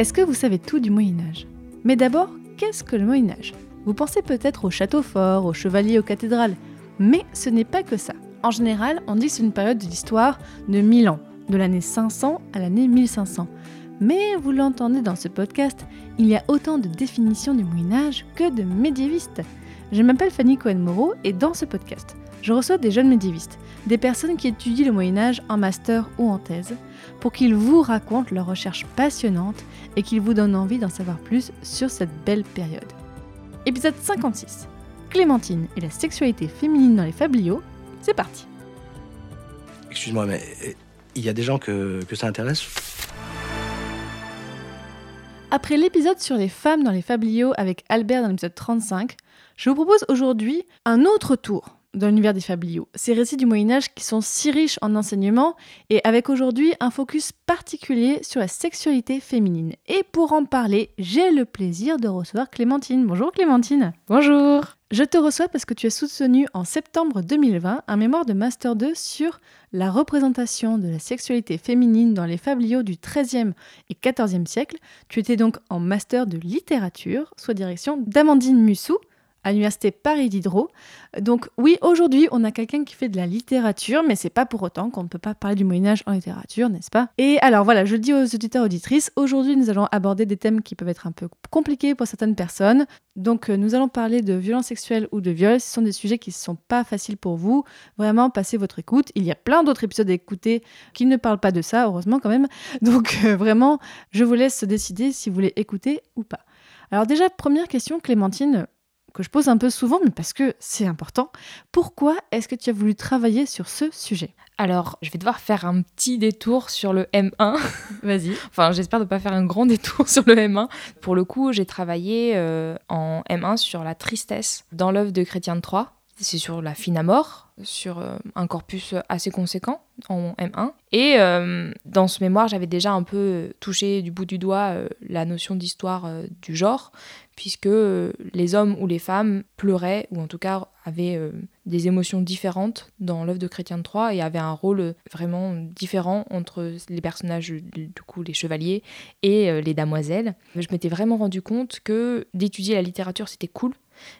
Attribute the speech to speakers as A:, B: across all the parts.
A: Est-ce que vous savez tout du Moyen Âge Mais d'abord, qu'est-ce que le Moyen Âge Vous pensez peut-être au château fort, aux chevaliers, aux cathédrales, mais ce n'est pas que ça. En général, on dit que c'est une période de l'histoire de 1000 ans, de l'année 500 à l'année 1500. Mais vous l'entendez dans ce podcast, il y a autant de définitions du Moyen Âge que de médiévistes. Je m'appelle Fanny Cohen-Moreau et dans ce podcast, je reçois des jeunes médiévistes, des personnes qui étudient le Moyen Âge en master ou en thèse, pour qu'ils vous racontent leurs recherches passionnantes et qu'ils vous donnent envie d'en savoir plus sur cette belle période. Épisode 56. Clémentine et la sexualité féminine dans les fabliaux. C'est parti.
B: Excuse-moi, mais euh, il y a des gens que, que ça intéresse?
A: Après l'épisode sur les femmes dans les fabliaux avec Albert dans l'épisode 35, je vous propose aujourd'hui un autre tour dans l'univers des fabliaux. Ces récits du Moyen Âge qui sont si riches en enseignements et avec aujourd'hui un focus particulier sur la sexualité féminine. Et pour en parler, j'ai le plaisir de recevoir Clémentine. Bonjour Clémentine.
C: Bonjour.
A: Je te reçois parce que tu as soutenu en septembre 2020 un mémoire de Master 2 sur la représentation de la sexualité féminine dans les fabliaux du XIIIe et XIVe siècle. Tu étais donc en Master de littérature, soit direction d'Amandine Mussou à l'université Paris Diderot. Donc oui, aujourd'hui, on a quelqu'un qui fait de la littérature, mais c'est pas pour autant qu'on ne peut pas parler du Moyen Âge en littérature, n'est-ce pas? Et alors voilà, je le dis aux auditeurs auditrices, aujourd'hui nous allons aborder des thèmes qui peuvent être un peu compliqués pour certaines personnes. Donc euh, nous allons parler de violences sexuelles ou de viols, ce sont des sujets qui ne sont pas faciles pour vous. Vraiment, passez votre écoute. Il y a plein d'autres épisodes à écouter qui ne parlent pas de ça, heureusement quand même. Donc euh, vraiment, je vous laisse décider si vous voulez écouter ou pas. Alors déjà, première question, Clémentine, que je pose un peu souvent, mais parce que c'est important. Pourquoi est-ce que tu as voulu travailler sur ce sujet?
C: Alors, je vais devoir faire un petit détour sur le M1.
A: Vas-y.
C: enfin, j'espère ne pas faire un grand détour sur le M1. Pour le coup, j'ai travaillé euh, en M1 sur la tristesse dans l'œuvre de Chrétien de Troyes. C'est sur la fine à mort, sur euh, un corpus assez conséquent en M1. Et euh, dans ce mémoire, j'avais déjà un peu touché du bout du doigt la notion d'histoire du genre, puisque euh, les hommes ou les femmes pleuraient, ou en tout cas avaient euh, des émotions différentes dans l'œuvre de Chrétien de Troyes et avaient un rôle euh, vraiment différent entre les personnages, du coup les chevaliers et les damoiselles. Je m'étais vraiment rendu compte que d'étudier la littérature c'était cool,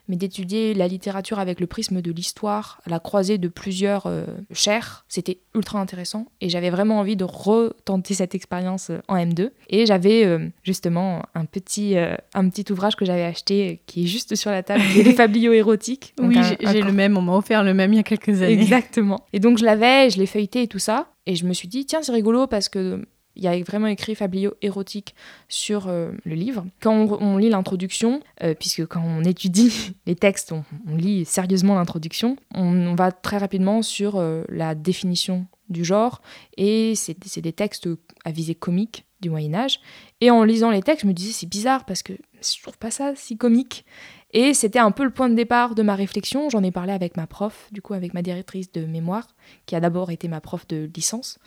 C: mais d'étudier la littérature avec le prisme de l'histoire, la croisée de plusieurs euh, chaires, c'était ultra intéressant et j'avais vraiment envie de retenter cette expérience euh, en M2. Et j'avais euh, justement un petit, euh, un petit ouvrage que j'avais acheté qui est juste sur la table, qui est les fabliaux érotiques. Donc
A: Oui, j'ai le même, on m'a offert le même il y a quelques années.
C: Exactement. Et donc je l'avais, je l'ai feuilleté et tout ça. Et je me suis dit, tiens, c'est rigolo parce que il y a vraiment écrit Fablio érotique sur euh, le livre. Quand on, lit l'introduction, euh, puisque quand on étudie les textes, on, lit sérieusement l'introduction, on, va très rapidement sur euh, la définition du genre. Et c'est c'est des textes à visée comique du Moyen Âge. Et en lisant les textes, je me disais, c'est bizarre parce que je trouve pas ça si comique. Et c'était un peu le point de départ de ma réflexion. J'en ai parlé avec ma prof, du coup avec ma directrice de mémoire, qui a d'abord été ma prof de licence.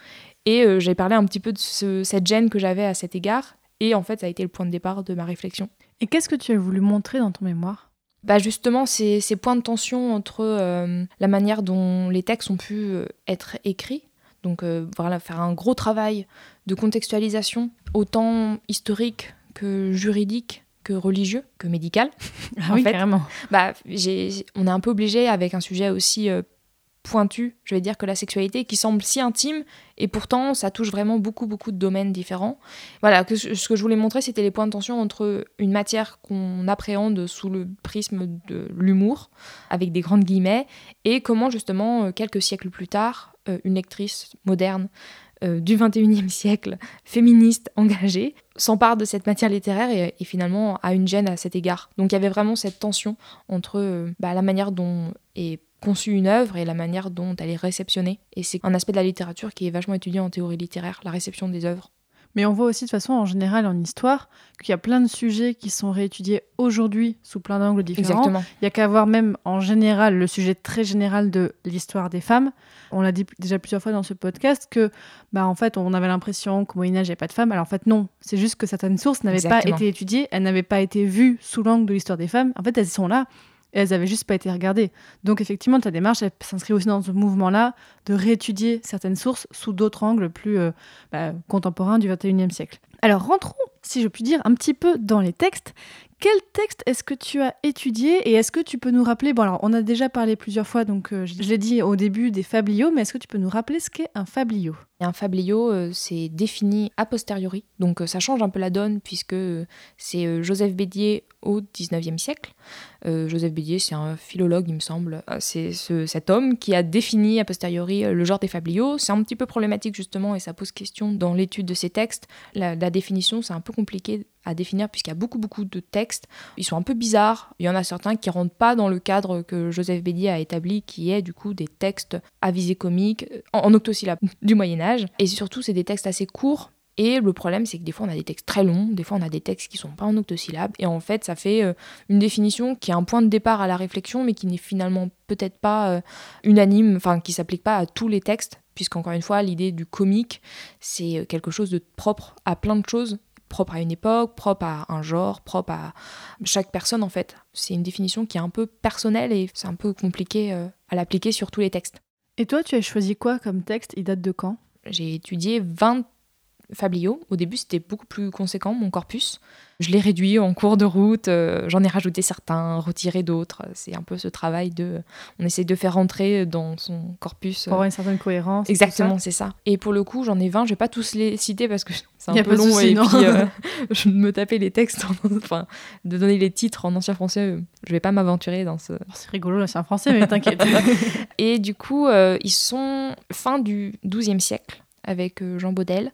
C: Et euh, j'ai parlé un petit peu de ce- cette gêne que j'avais à cet égard. Et en fait, ça a été le point de départ de ma réflexion.
A: Et qu'est-ce que tu as voulu montrer dans ton mémoire?
C: Bah justement, ces, ces points de tension entre euh, la manière dont les textes ont pu euh, être écrits, donc euh, voilà, faire un gros travail de contextualisation, autant historique que juridique, que religieux, que médical.
A: Ah
C: En
A: oui,
C: fait,
A: carrément.
C: bah, on est un peu obligé avec un sujet aussi euh, pointu, je vais dire, que la sexualité, qui semble si intime, et pourtant ça touche vraiment beaucoup, beaucoup de domaines différents. Voilà, ce que je voulais montrer, c'était les points de tension entre une matière qu'on appréhende sous le prisme de l'humour, avec des grandes guillemets, et comment justement, euh, quelques siècles plus tard, euh, une lectrice moderne euh, du 21e siècle, féministe, engagée, s'empare de cette matière littéraire et, finalement a une gêne à cet égard. Donc il y avait vraiment cette tension entre bah, la manière dont est conçue une œuvre et la manière dont elle est réceptionnée. Et c'est un aspect de la littérature qui est vachement étudié en théorie littéraire, la réception des œuvres.
A: Mais on voit aussi de façon en général en histoire qu'il y a plein de sujets qui sont réétudiés aujourd'hui sous plein d'angles différents.
C: Exactement.
A: Il y a qu'à voir même en général le sujet très général de l'histoire des femmes. On l'a dit déjà plusieurs fois dans ce podcast que, bah, en fait, on avait l'impression qu'au Moyen Âge, il n'y avait pas de femmes. Alors en fait, non. C'est juste que certaines sources n'avaient pas été étudiées, elles n'avaient pas été vues sous l'angle de l'histoire des femmes. En fait, elles sont là. Et elles avaient juste pas été regardées. Donc effectivement, ta démarche, s'inscrit aussi dans ce mouvement-là de réétudier certaines sources sous d'autres angles plus euh, bah, contemporains du 21e siècle. Alors rentrons, si je puis dire, un petit peu dans les textes. Quel texte est-ce que tu as étudié et est-ce que tu peux nous rappeler, bon alors on a déjà parlé plusieurs fois, donc euh, je l'ai dit au début des fabliaux, mais est-ce que tu peux nous rappeler ce qu'est un fabliau?
C: Un fabliau, euh, c'est défini a posteriori. Donc euh, ça change un peu la donne puisque c'est Joseph Bédier au 19e siècle. Joseph Bédier, c'est un philologue, il me semble. Euh, C'est ce- cet homme qui a défini a posteriori le genre des fabliaux. C'est un petit peu problématique justement et ça pose question dans l'étude de ces textes. La définition, c'est un peu compliqué à définir puisqu'il y a beaucoup beaucoup de textes. Ils sont un peu bizarres. Il y en a certains qui rentrent pas dans le cadre que Joseph Bédier a établi, qui est du coup des textes à visée comique, en, en octosyllabes du Moyen Âge. Et surtout, c'est des textes assez courts. Et le problème, c'est que des fois, on a des textes très longs, des fois, on a des textes qui sont pas en octosyllabes. Et en fait, ça fait euh, une définition qui est un point de départ à la réflexion, mais qui n'est finalement peut-être pas euh, unanime, enfin, qui s'applique pas à tous les textes, puisqu'encore une fois, l'idée du comique, c'est euh, quelque chose de propre à plein de choses propre à une époque, propre à un genre, propre à chaque personne en fait. C'est une définition qui est un peu personnelle et c'est un peu compliqué euh, à l'appliquer sur tous les textes.
A: Et toi, tu as choisi quoi comme texte? Il date de quand?
C: J'ai étudié 20 fabliaux. Au début, c'était beaucoup plus conséquent, mon corpus. Je l'ai réduit en cours de route, euh, j'en ai rajouté certains, retiré d'autres. C'est un peu ce travail de... On essaie de faire rentrer dans son corpus...
A: Pour avoir une certaine cohérence. et
C: Exactement, c'est ça. Et pour le coup, j'en ai 20, je vais pas tous les citer parce que c'est un peu long
A: souci,
C: et
A: non.
C: puis euh, je me taper les textes, en- enfin, de donner les titres en ancien français, euh, je vais pas m'aventurer dans ce...
A: C'est rigolo, un français, mais t'inquiète.
C: Et du coup, euh, ils sont fin du XIIe siècle avec Jean Baudel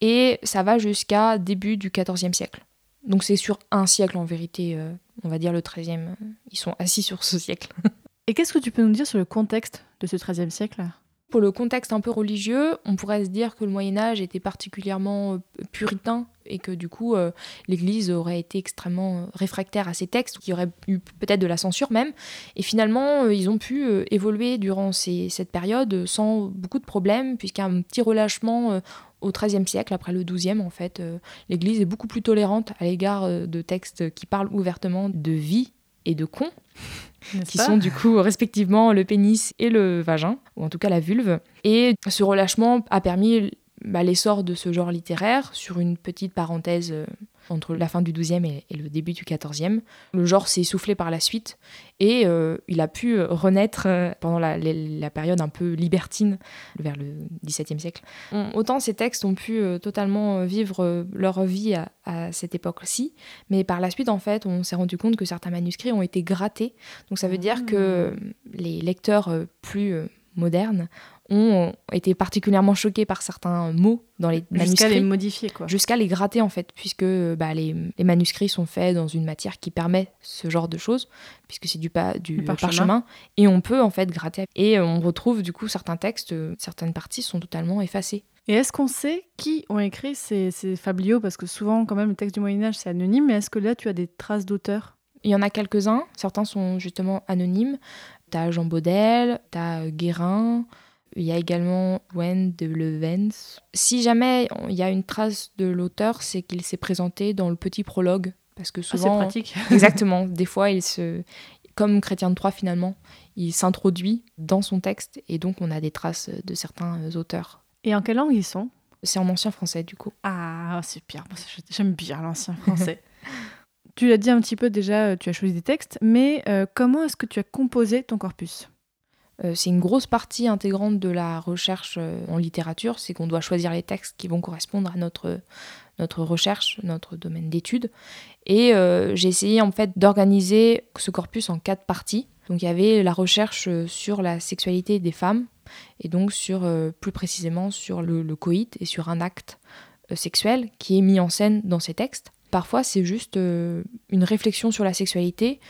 C: et ça va jusqu'à début du XIVe siècle. Donc c'est sur un siècle en vérité, euh, on va dire le XIIIe. euh, Ils sont assis sur ce siècle.
A: et qu'est-ce que tu peux nous dire sur le contexte de ce XIIIe siècle?
C: Pour le contexte un peu religieux, on pourrait se dire que le Moyen Âge était particulièrement euh, puritain et que du coup euh, l'Église aurait été extrêmement réfractaire à ces textes, qu'il y aurait eu peut-être de la censure même. Et finalement, ils ont pu euh, évoluer durant ces- cette période sans beaucoup de problèmes, puisqu'il y a un petit relâchement euh, au XIIIe siècle, après le XIIe en fait. euh, L'Église est beaucoup plus tolérante à l'égard euh, de textes qui parlent ouvertement de vie et de con qui sont du coup respectivement le pénis et le vagin, ou en tout cas la vulve. Et ce relâchement a permis bah, l'essor de ce genre littéraire sur une petite parenthèse euh, entre la fin du XIIe et, et le début du XIVe. Le genre s'est essoufflé par la suite et euh, il a pu euh, renaître euh, pendant la, la- la période un peu libertine vers le XVIIe siècle. On- autant ces textes ont pu euh, totalement vivre leur vie à, à cette époque-ci, mais par la suite, en fait, on s'est rendu compte que certains manuscrits ont été grattés. Donc ça veut dire que euh, les lecteurs plus modernes ont été particulièrement choqués par certains mots dans les
A: Jusqu'à
C: manuscrits.
A: les modifier, quoi.
C: Jusqu'à les gratter en fait, puisque bah, les, les manuscrits sont faits dans une matière qui permet ce genre de choses, puisque c'est du, pa- du
A: parchemin.
C: parchemin. et on peut en fait gratter. Et on retrouve du coup certains textes, certaines parties sont totalement effacées.
A: Et est-ce qu'on sait qui ont écrit ces, ces fabliaux Parce que souvent, quand même, le texte du Moyen-Âge, c'est anonyme, mais est-ce que là, tu as des traces d'auteurs?
C: Il y en a quelques-uns, certains sont justement anonymes. T'as Jean Baudel, t'as euh, Guérin, il y a également Gwen de Levens. Si jamais il y a une trace de l'auteur, c'est qu'il s'est présenté dans le petit prologue. Parce que
A: Ah, c'est
C: souvent.
A: pratique.
C: Exactement. Des fois, il se. Comme Chrétien de Troyes, finalement, il s'introduit dans son texte et donc on a des traces de certains euh, auteurs.
A: Et en quelle langue ils sont?
C: C'est en ancien français, du coup.
A: Ah, c'est ça, J'aime bien l'ancien français. tu l'as dit un petit peu déjà, euh, tu as choisi des textes, mais euh, comment est-ce que tu as composé ton corpus?
C: Euh, c'est une grosse partie intégrante de la recherche en littérature, c'est qu'on doit choisir les textes qui vont correspondre à notre, notre recherche, notre domaine d'étude. Et j'ai essayé en fait d'organiser ce corpus en quatre parties. Donc il y avait la recherche sur la sexualité des femmes, et donc sur plus précisément sur le, coït et sur un acte sexuel qui est mis en scène dans ces textes. Parfois c'est juste euh, une réflexion sur la sexualité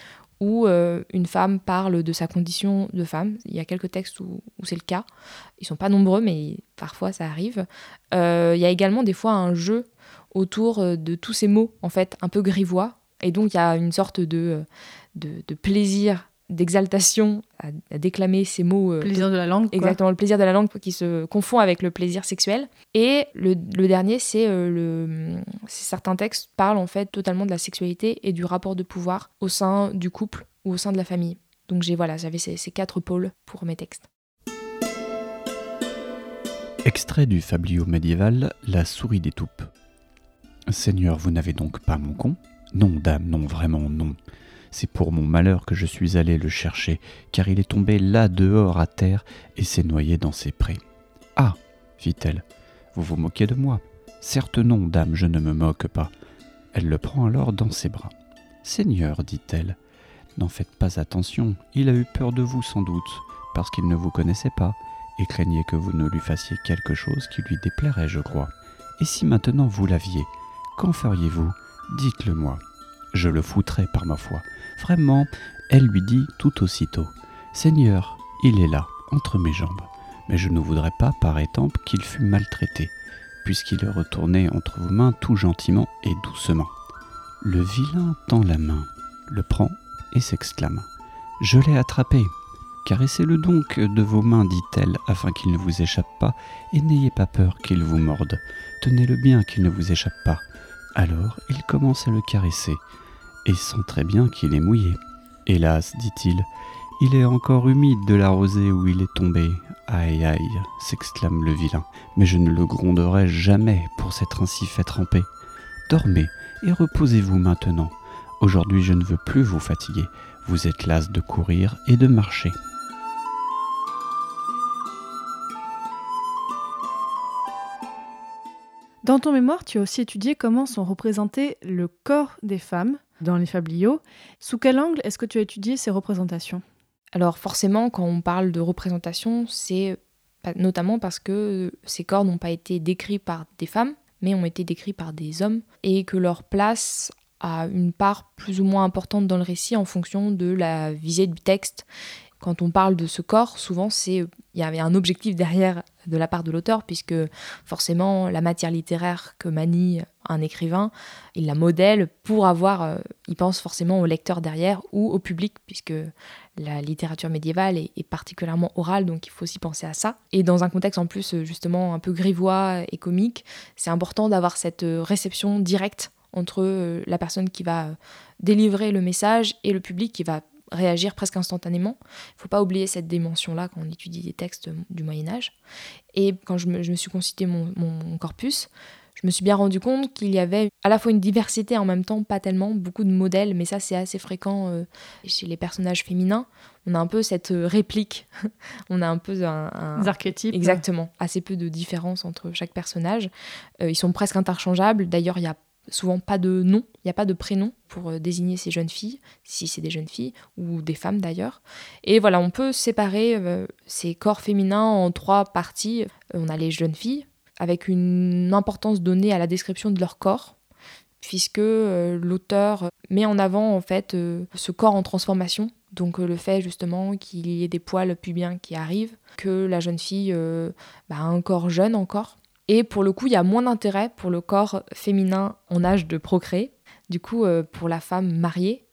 C: où euh, une femme parle de sa condition de femme. Il y a quelques textes où, c'est le cas. Ils sont pas nombreux, mais parfois ça arrive. Euh, il y a également des fois un jeu autour de tous ces mots, en fait, un peu grivois. Et donc il y a une sorte de, de plaisir d'exaltation à, déclamer ces mots.
A: Euh, plaisir de la langue.
C: Exactement, le plaisir de la langue qui se confond avec le plaisir sexuel. Et le, dernier, c'est euh, le. Certains textes parlent en fait totalement de la sexualité et du rapport de pouvoir au sein du couple ou au sein de la famille. Donc j'ai voilà, j'avais ces, ces quatre pôles pour mes textes.
D: Extrait du fablio médiéval La souris des toupes. Seigneur, vous n'avez donc pas mon con? Non, dame, non, vraiment non. C'est pour mon malheur que je suis allé le chercher, car il est tombé là dehors à terre et s'est noyé dans ses prés. Ah fit-elle, vous vous moquez de moi Certes non, dame, je ne me moque pas. Elle le prend alors dans ses bras. Seigneur, dit-elle, n'en faites pas attention, il a eu peur de vous sans doute, parce qu'il ne vous connaissait pas, et craignait que vous ne lui fassiez quelque chose qui lui déplairait, je crois. Et si maintenant vous l'aviez, qu'en feriez-vous? Dites-le moi. Je le foutrais par ma foi. Vraiment, elle lui dit tout aussitôt Seigneur, il est là, entre mes jambes, mais je ne voudrais pas, par étampe, qu'il fût maltraité, puisqu'il est retourné entre vos mains tout gentiment et doucement. Le vilain tend la main, le prend et s'exclame Je l'ai attrapé. Caressez-le donc de vos mains, dit-elle, afin qu'il ne vous échappe pas, et n'ayez pas peur qu'il vous morde. Tenez-le bien qu'il ne vous échappe pas. Alors il commence à le caresser, et sent très bien qu'il est mouillé. Hélas, dit-il, il est encore humide de la rosée où il est tombé. Aïe aïe, s'exclame le vilain, mais je ne le gronderai jamais pour s'être ainsi fait tremper. Dormez et reposez-vous maintenant. Aujourd'hui je ne veux plus vous fatiguer. Vous êtes las de courir et de marcher.
A: Dans ton mémoire, tu as aussi étudié comment sont représentés le corps des femmes dans les fabliaux. Sous quel angle est-ce que tu as étudié ces représentations?
C: Alors forcément, quand on parle de représentation, c'est notamment parce que ces corps n'ont pas été décrits par des femmes, mais ont été décrits par des hommes, et que leur place a une part plus ou moins importante dans le récit en fonction de la visée du texte quand on parle de ce corps, souvent c'est il y avait un objectif derrière de la part de l'auteur, puisque forcément la matière littéraire que manie un écrivain, il la modèle pour avoir, euh, il pense forcément au lecteur derrière ou au public, puisque la littérature médiévale est, est, particulièrement orale, donc il faut aussi penser à ça. Et dans un contexte en plus justement un peu grivois et comique, c'est important d'avoir cette réception directe entre euh, la personne qui va délivrer le message et le public qui va réagir presque instantanément. Il ne faut pas oublier cette dimension-là quand on étudie des textes du Moyen Âge. Et quand je me, suis constitué mon, corpus, je me suis bien rendu compte qu'il y avait à la fois une diversité en même temps, pas tellement, beaucoup de modèles, mais ça c'est assez fréquent euh, chez les personnages féminins. On a un peu cette euh, réplique, on a un peu un...
A: Des archétypes.
C: Exactement, assez peu de différence entre chaque personnage. Euh, ils sont presque interchangeables, d'ailleurs il y a souvent pas de nom, il n'y a pas de prénom pour euh, désigner ces jeunes filles, si c'est des jeunes filles ou des femmes d'ailleurs. Et voilà, on peut séparer euh, ces corps féminins en trois parties. On a les jeunes filles, avec une importance donnée à la description de leur corps, puisque euh, l'auteur met en avant en fait ce corps en transformation. Donc le fait justement qu'il y ait des poils pubiens qui arrivent, que la jeune fille bah, a un corps jeune encore, et pour le coup, il y a moins d'intérêt pour le corps féminin en âge de procréer. Du coup, euh, pour la femme mariée,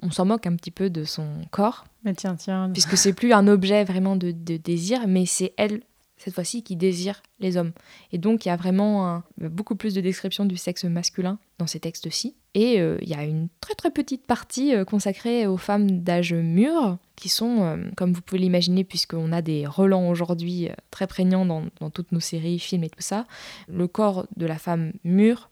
C: on s'en moque un petit peu de son corps.
A: Mais tiens, tiens.
C: Puisque c'est plus un objet vraiment de, désir, mais c'est elle, cette fois-ci, qui désire les hommes. Et donc, il y a vraiment beaucoup plus de description du sexe masculin dans ces textes-ci. Et euh, il y a une très très petite partie euh, consacrée aux femmes d'âge mûr, qui sont, euh, comme vous pouvez l'imaginer, puisqu'on a des relents aujourd'hui très prégnants dans, toutes nos séries, films et tout ça, le corps de la femme mûre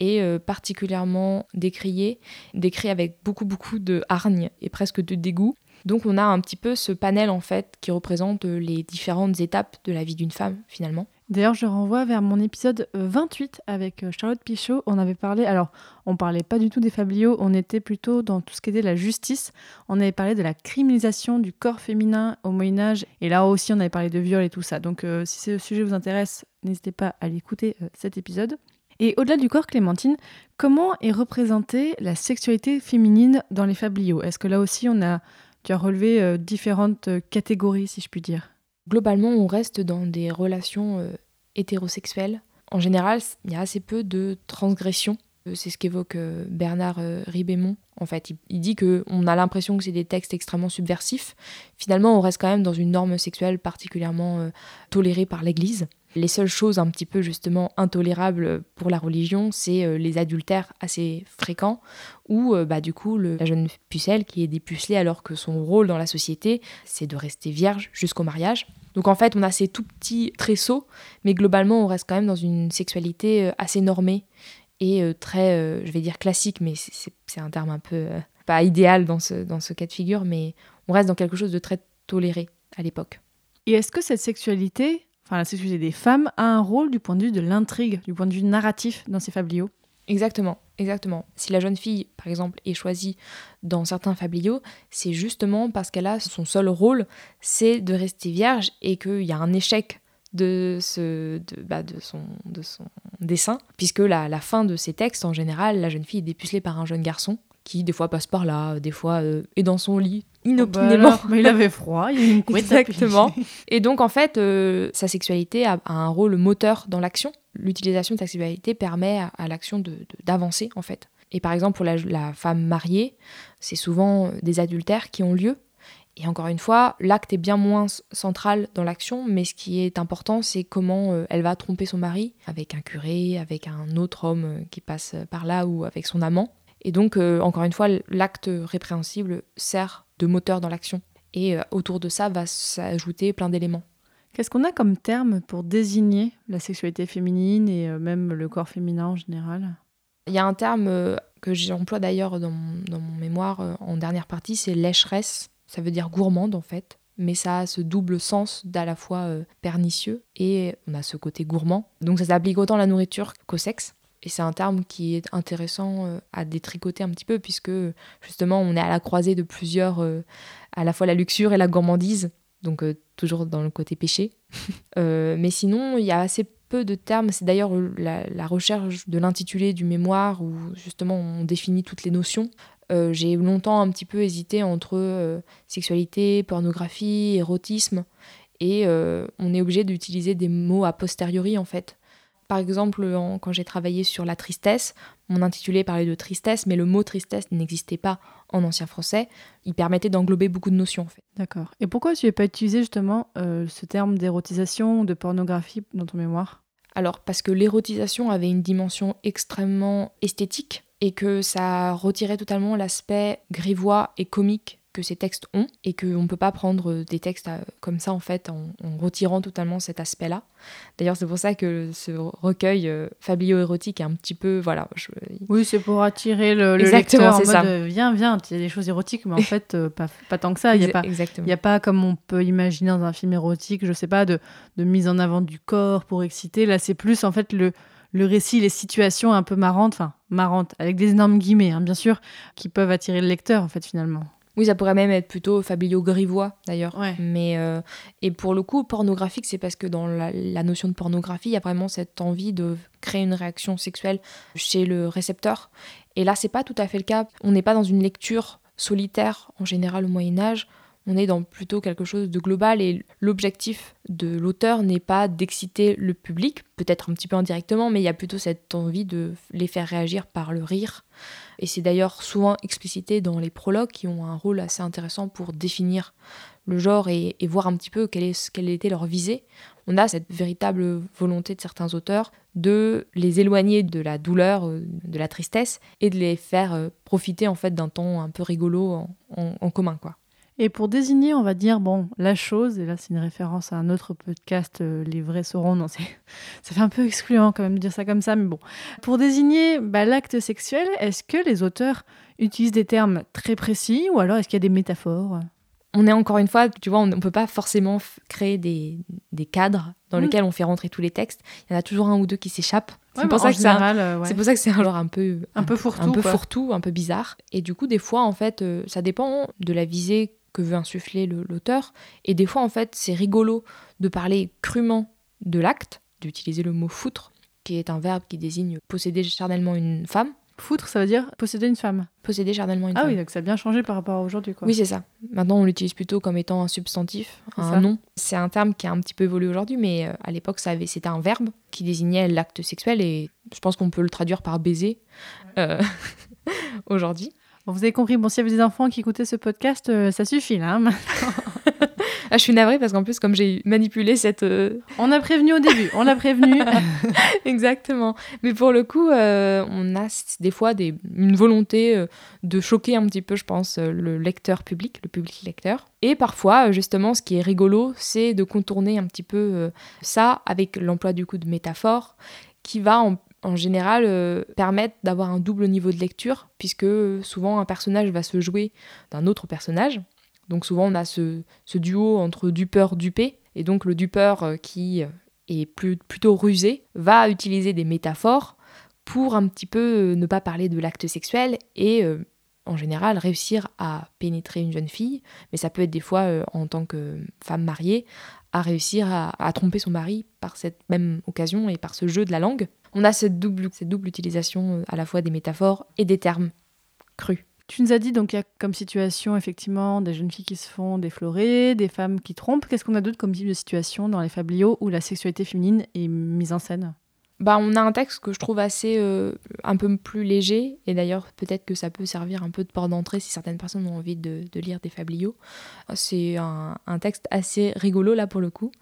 C: est particulièrement décrié, décrit avec beaucoup beaucoup de hargne et presque de dégoût. Donc on a un petit peu ce panel en fait qui représente les différentes étapes de la vie d'une femme finalement.
A: D'ailleurs, je renvoie vers mon épisode 28 euh, avec euh, Charlotte Pichot. On avait parlé, alors on parlait pas du tout des fabliaux, on était plutôt dans tout ce qui était la justice. On avait parlé de la criminalisation du corps féminin au Moyen Âge, et là aussi on avait parlé de viol et tout ça. Donc euh, si ce sujet vous intéresse, n'hésitez pas à l'écouter cet épisode. Et au-delà du corps, Clémentine, comment est représentée la sexualité féminine dans les fabliaux? Est-ce que là aussi, on a, tu as relevé différentes catégories, si je puis dire?
C: Globalement, on reste dans des relations euh, hétérosexuelles. En général, il y a assez peu de transgressions. C'est ce qu'évoque Bernard Ribémont. En fait, il, dit que on a l'impression que c'est des textes extrêmement subversifs. Finalement, on reste quand même dans une norme sexuelle particulièrement tolérée par l'Église. Les seules choses un petit peu justement intolérables pour la religion, c'est euh, les adultères assez fréquents, ou euh, bah, du coup la jeune pucelle qui est dépucelée alors que son rôle dans la société, c'est de rester vierge jusqu'au mariage. Donc en fait, on a ces tout petits tresseaux, mais globalement, on reste quand même dans une sexualité euh, assez normée et très, je vais dire classique, mais c'est un terme un peu pas idéal dans ce, dans ce cas de figure, mais on reste dans quelque chose de très toléré à l'époque.
A: Et est-ce que cette sexualité, enfin la sexualité des femmes, a un rôle du point de vue de l'intrigue, du point de vue narratif dans ces fabliaux
C: Exactement, exactement. Si la jeune fille, par exemple, est choisie dans certains fabliaux, c'est justement parce qu'elle a son seul rôle, c'est de rester vierge et qu'il y a un échec de, ce, de, bah, de, son, de son dessin, puisque la, la fin de ces textes, en général, la jeune fille est dépucelée par un jeune garçon qui des fois passe par là, des fois euh, est dans son lit inopinément. Bah
A: mais il avait froid, il y a une couette.
C: Exactement. Et donc en fait, euh, sa sexualité a, un rôle moteur dans l'action. L'utilisation de sa sexualité permet à, l'action d'avancer en fait. Et par exemple pour la, femme mariée, c'est souvent des adultères qui ont lieu. Et encore une fois, l'acte est bien moins central dans l'action, mais ce qui est important, c'est comment euh, elle va tromper son mari avec un curé, avec un autre homme qui passe par là ou avec son amant. Et donc, euh, encore une fois, l'acte répréhensible sert de moteur dans l'action. Et euh, autour de ça va s'ajouter plein d'éléments.
A: Qu'est-ce qu'on a comme terme pour désigner la sexualité féminine et euh, même le corps féminin en général?
C: Il y a un terme que j'emploie d'ailleurs dans, dans, mon mémoire en dernière partie, c'est lécheresse. Ça veut dire gourmande en fait mais ça a ce double sens d'à la fois pernicieux et on a ce côté gourmand. Donc ça s'applique autant à la nourriture qu'au sexe. Et c'est un terme qui est intéressant euh, à détricoter un petit peu, puisque justement, on est à la croisée de plusieurs, euh, à la fois la luxure et la gourmandise, donc euh, toujours dans le côté péché. mais sinon, il y a assez peu de termes. C'est d'ailleurs la, recherche de l'intitulé du mémoire, où justement on définit toutes les notions. J'ai longtemps un petit peu hésité entre sexualité, pornographie, érotisme, et on est obligé d'utiliser des mots a posteriori en fait par exemple, quand j'ai travaillé sur la tristesse, mon intitulé parlait de tristesse, mais le mot tristesse n'existait pas en ancien français. Il permettait d'englober beaucoup de notions, en fait.
A: D'accord. Et pourquoi tu n'as pas utilisé justement euh, ce terme d'érotisation ou de pornographie dans ton mémoire?
C: Alors, parce que l'érotisation avait une dimension extrêmement esthétique et que ça retirait totalement l'aspect grivois et comique que ces textes ont et qu'on ne peut pas prendre des textes euh, comme ça en fait en, retirant totalement cet aspect-là. D'ailleurs c'est pour ça que ce recueil euh, fablio-érotique est un petit peu voilà.
A: Oui c'est pour attirer le, le lecteur en mode ça. Euh, viens viens il y a des choses érotiques mais en fait pas, pas, tant que ça il n'y a pas il y a pas comme on peut imaginer dans un film érotique je sais pas de, de mise en avant du corps pour exciter là c'est plus en fait le le récit, les situations un peu marrantes, enfin marrantes, avec des énormes guillemets, hein, bien sûr, qui peuvent attirer le lecteur, en fait, finalement.
C: Oui, ça pourrait même être plutôt Fabio Grivois d'ailleurs. Mais euh, et pour le coup, pornographique, c'est parce que dans la, notion de pornographie, il y a vraiment cette envie de créer une réaction sexuelle chez le récepteur. Et là, c'est pas tout à fait le cas. On n'est pas dans une lecture solitaire en général au Moyen Âge. On est dans plutôt quelque chose de global et l'objectif de l'auteur n'est pas d'exciter le public, peut-être un petit peu indirectement, mais il y a plutôt cette envie de les faire réagir par le rire, et c'est d'ailleurs souvent explicité dans les prologues qui ont un rôle assez intéressant pour définir le genre et, voir un petit peu quelle, était leur visée. On a cette véritable volonté de certains auteurs de les éloigner de la douleur, euh, de la tristesse, et de les faire euh, profiter en fait d'un temps un peu rigolo en, en commun. quoi.
A: Et pour désigner, on va dire, bon, la chose, et là c'est une référence à un autre podcast, euh, Les vrais sauront, non, ça fait un peu excluant quand même de dire ça comme ça, mais bon. Pour désigner bah, l'acte sexuel, est-ce que les auteurs utilisent des termes très précis ou alors est-ce qu'il y a des métaphores?
C: On est encore une fois, tu vois, on ne peut pas forcément créer des, des cadres dans mm. lesquels on fait rentrer tous les textes. Il y en a toujours un ou deux qui s'échappent.
A: c'est pour, ça que
C: euh, c'est pour ça que c'est un genre un peu
A: un, peu fourre-tout,
C: un peu fourre-tout, un peu bizarre. Et du coup, des fois, en fait, euh, ça dépend de la visée que veut insuffler l'auteur. Et des fois, en fait, c'est rigolo de parler crûment de l'acte, d'utiliser le mot foutre, qui est un verbe qui désigne posséder charnellement une femme.
A: Foutre, ça veut dire posséder une femme.
C: Posséder charnellement une
A: Ah
C: femme.
A: oui, donc ça a bien changé par rapport à aujourd'hui, quoi.
C: Oui, c'est ça. Maintenant, on l'utilise plutôt comme étant un substantif, un
A: ça.
C: nom. C'est un terme qui a un petit peu évolué aujourd'hui, mais euh, à l'époque, ça avait- c'était un verbe qui désignait l'acte sexuel et je pense qu'on peut le traduire par baiser euh, aujourd'hui.
A: Bon, vous avez compris, bon, s'il y avait des enfants qui écoutaient ce podcast, euh, ça suffit, là. hein.
C: Ah, je suis navrée parce qu'en plus, comme j'ai manipulé cette. euh,
A: On a prévenu au début, on l'a prévenu.
C: Exactement. Mais pour le coup, euh, on a des fois des, une volonté de choquer un petit peu, je pense, le lecteur public, le public lecteur. Et parfois, justement, ce qui est rigolo, c'est de contourner un petit peu ça avec l'emploi du coup de métaphores qui va en, en général euh, permettre d'avoir un double niveau de lecture, puisque souvent un personnage va se jouer d'un autre personnage. Donc souvent on a ce, duo entre dupeur dupé, et donc le dupeur euh, qui euh, est plutôt rusé va utiliser des métaphores pour un petit peu ne pas parler de l'acte sexuel et en général réussir à pénétrer une jeune fille, mais ça peut être des fois en tant que femme mariée à réussir à tromper son mari par cette même occasion et par ce jeu de la langue. On a cette double, cette double utilisation euh, à la fois des métaphores et des termes crus.
A: Tu nous as dit donc il y a comme situation effectivement des jeunes filles qui se font déflorer, des femmes qui trompent. Qu'est-ce qu'on a d'autre comme type de situation dans les fabliaux où la sexualité féminine est mise en scène?
C: Bah, on a un texte que je trouve assez euh, un peu plus léger, et d'ailleurs peut-être que ça peut servir un peu de port d'entrée si certaines personnes ont envie de, lire des fabliaux. C'est un, texte assez rigolo là pour le coup.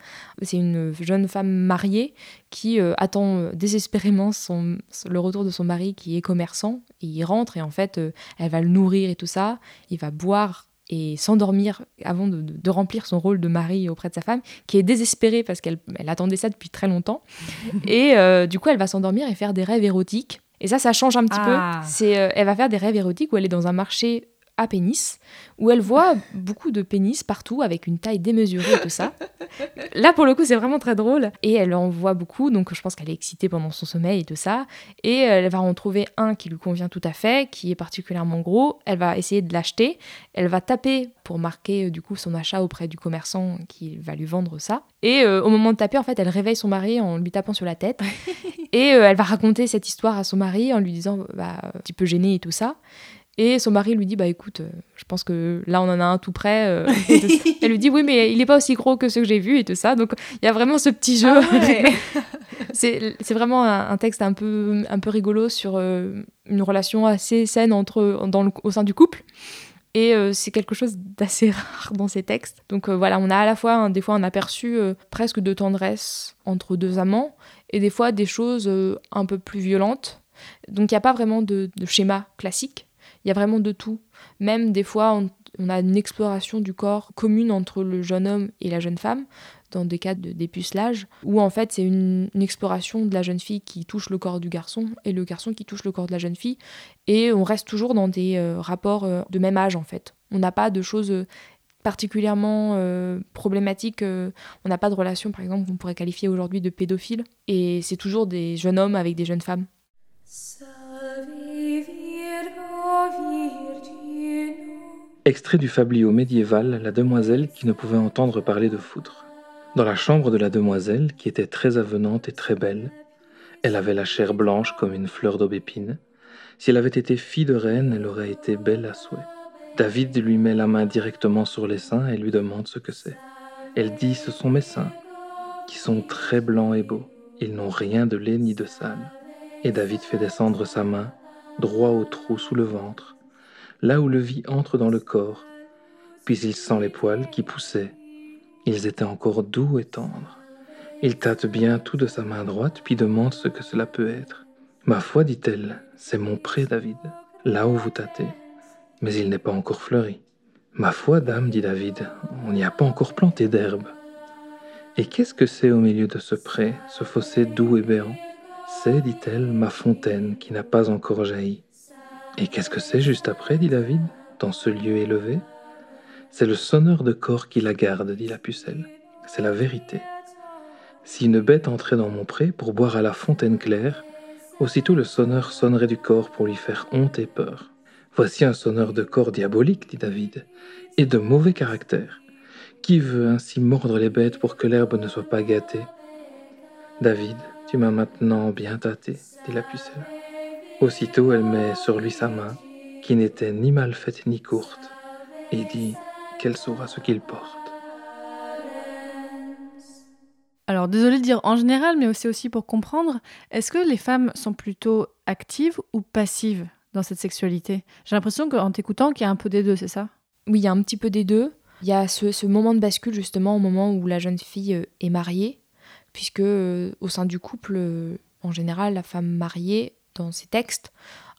C: C'est une jeune femme mariée qui euh, attend euh, désespérément son, le retour de son mari qui est commerçant, et il rentre et en fait elle va le nourrir et tout ça, il va boire et s'endormir avant de, de- de remplir son rôle de mari auprès de sa femme, qui est désespérée parce qu'elle elle attendait ça depuis très longtemps. Et euh, du coup, elle va s'endormir et faire des rêves érotiques. Et ça, ça change un petit
A: Ah.
C: peu. C'est, euh, elle va faire des rêves érotiques où elle est dans un marché à pénis, où elle voit beaucoup de pénis partout avec une taille démesurée et tout ça. Là, pour le coup, c'est vraiment très drôle. Et elle en voit beaucoup, donc je pense qu'elle est excitée pendant son sommeil et tout ça. Et elle va en trouver un qui lui convient tout à fait, qui est particulièrement gros. Elle va essayer de l'acheter. Elle va taper pour marquer euh, du coup son achat auprès du commerçant qui va lui vendre ça. Et euh, au moment de taper, en fait, elle réveille son mari en lui tapant sur la tête. et euh, elle va raconter cette histoire à son mari en lui disant, bah, un petit peu gênée et tout ça. Et son mari lui dit, bah écoute, euh, je pense que là on en a un tout près. euh, et tout ça. Elle lui dit, oui, mais il n'est pas aussi gros que ceux que j'ai vus et tout ça. Donc il y a vraiment ce petit jeu. c'est c'est vraiment un, un texte un peu, un peu rigolo sur euh, une relation assez saine entre, dans le- au sein du couple. Et c'est quelque chose d'assez rare dans ces textes. Donc voilà, on a à la fois des fois un aperçu presque de tendresse entre deux amants et des fois des choses un peu plus violentes. Donc il n'y a pas vraiment de, de schéma classique, il y a vraiment de tout. Même des fois, on, a une exploration du corps commune entre le jeune homme et la jeune femme, dans des cas de dépucelage, où en fait c'est une, exploration de la jeune fille qui touche le corps du garçon et le garçon qui touche le corps de la jeune fille. Et on reste toujours dans des euh, rapports euh, de même âge en fait. On n'a pas de choses euh, particulièrement euh, problématiques. euh, on n'a pas de relation par exemple qu'on pourrait qualifier aujourd'hui de pédophile. Et c'est toujours des jeunes hommes avec des jeunes femmes.
E: Extrait du fabliau médiéval La demoiselle qui ne pouvait entendre parler de foudre. Dans la chambre de la demoiselle, qui était très avenante et très belle, elle avait la chair blanche comme une fleur d'aubépine. Si elle avait été fille de reine, elle aurait été belle à souhait. David lui met la main directement sur les seins et lui demande ce que c'est. Elle dit Ce sont mes seins, qui sont très blancs et beaux. Ils n'ont rien de laid ni de sale. Et David fait descendre sa main, droit au trou sous le ventre, là où le vie entre dans le corps. Puis il sent les poils qui poussaient. Ils étaient encore doux et tendres. Il tâte bien tout de sa main droite, puis demande ce que cela peut être. Ma foi, dit-elle, c'est mon pré, David, là où vous tâtez. Mais il n'est pas encore fleuri. Ma foi, dame, dit David, on n'y a pas encore planté d'herbe. Et qu'est-ce que c'est au milieu de ce pré, ce fossé doux et béant? C'est, dit-elle, ma fontaine qui n'a pas encore jailli. Et qu'est-ce que c'est juste après, dit David, dans ce lieu élevé? C'est le sonneur de corps qui la garde, dit la pucelle. C'est la vérité. Si une bête entrait dans mon pré pour boire à la fontaine claire, aussitôt le sonneur sonnerait du corps pour lui faire honte et peur. Voici un sonneur de corps diabolique, dit David, et de mauvais caractère. Qui veut ainsi mordre les bêtes pour que l'herbe ne soit pas gâtée? David, Tu m'as maintenant bien tâté, dit la pucelle. Aussitôt elle met sur lui sa main, qui n'était ni mal faite ni courte, et dit qu'elle saura ce qu'il porte.
A: Alors, désolé de dire en général, mais aussi aussi pour comprendre, est-ce que les femmes sont plutôt actives ou passives dans cette sexualité? J'ai l'impression qu'en t'écoutant, qu'il y a un peu des deux, c'est ça?
C: Oui, il y a un petit peu des deux. Il y a ce, moment de bascule justement au moment où la jeune fille euh, est mariée, puisque euh, au sein du couple, euh, en général, la femme mariée, dans ses textes,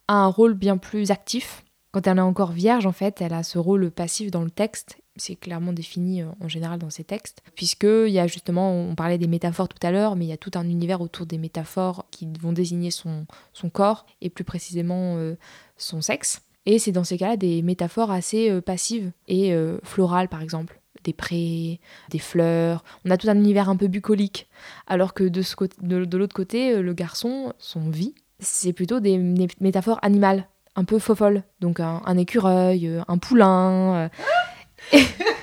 C: a un rôle bien plus actif. Quand elle est encore vierge, en fait, elle a ce rôle passif dans le texte c'est clairement défini en général dans ces textes, puisqu'il y a justement, on parlait des métaphores tout à l'heure, mais il y a tout un univers autour des métaphores qui vont désigner son, son corps et plus précisément son sexe. Et c'est dans ces cas-là des métaphores assez euh, passives et euh, florales, par exemple. Des prés, des fleurs. On a tout un univers un peu bucolique. Alors que de, ce de, l'autre côté, euh, le garçon, son vie, c'est plutôt des métaphores animales, un peu fofolles. Donc un, un écureuil, un poulain.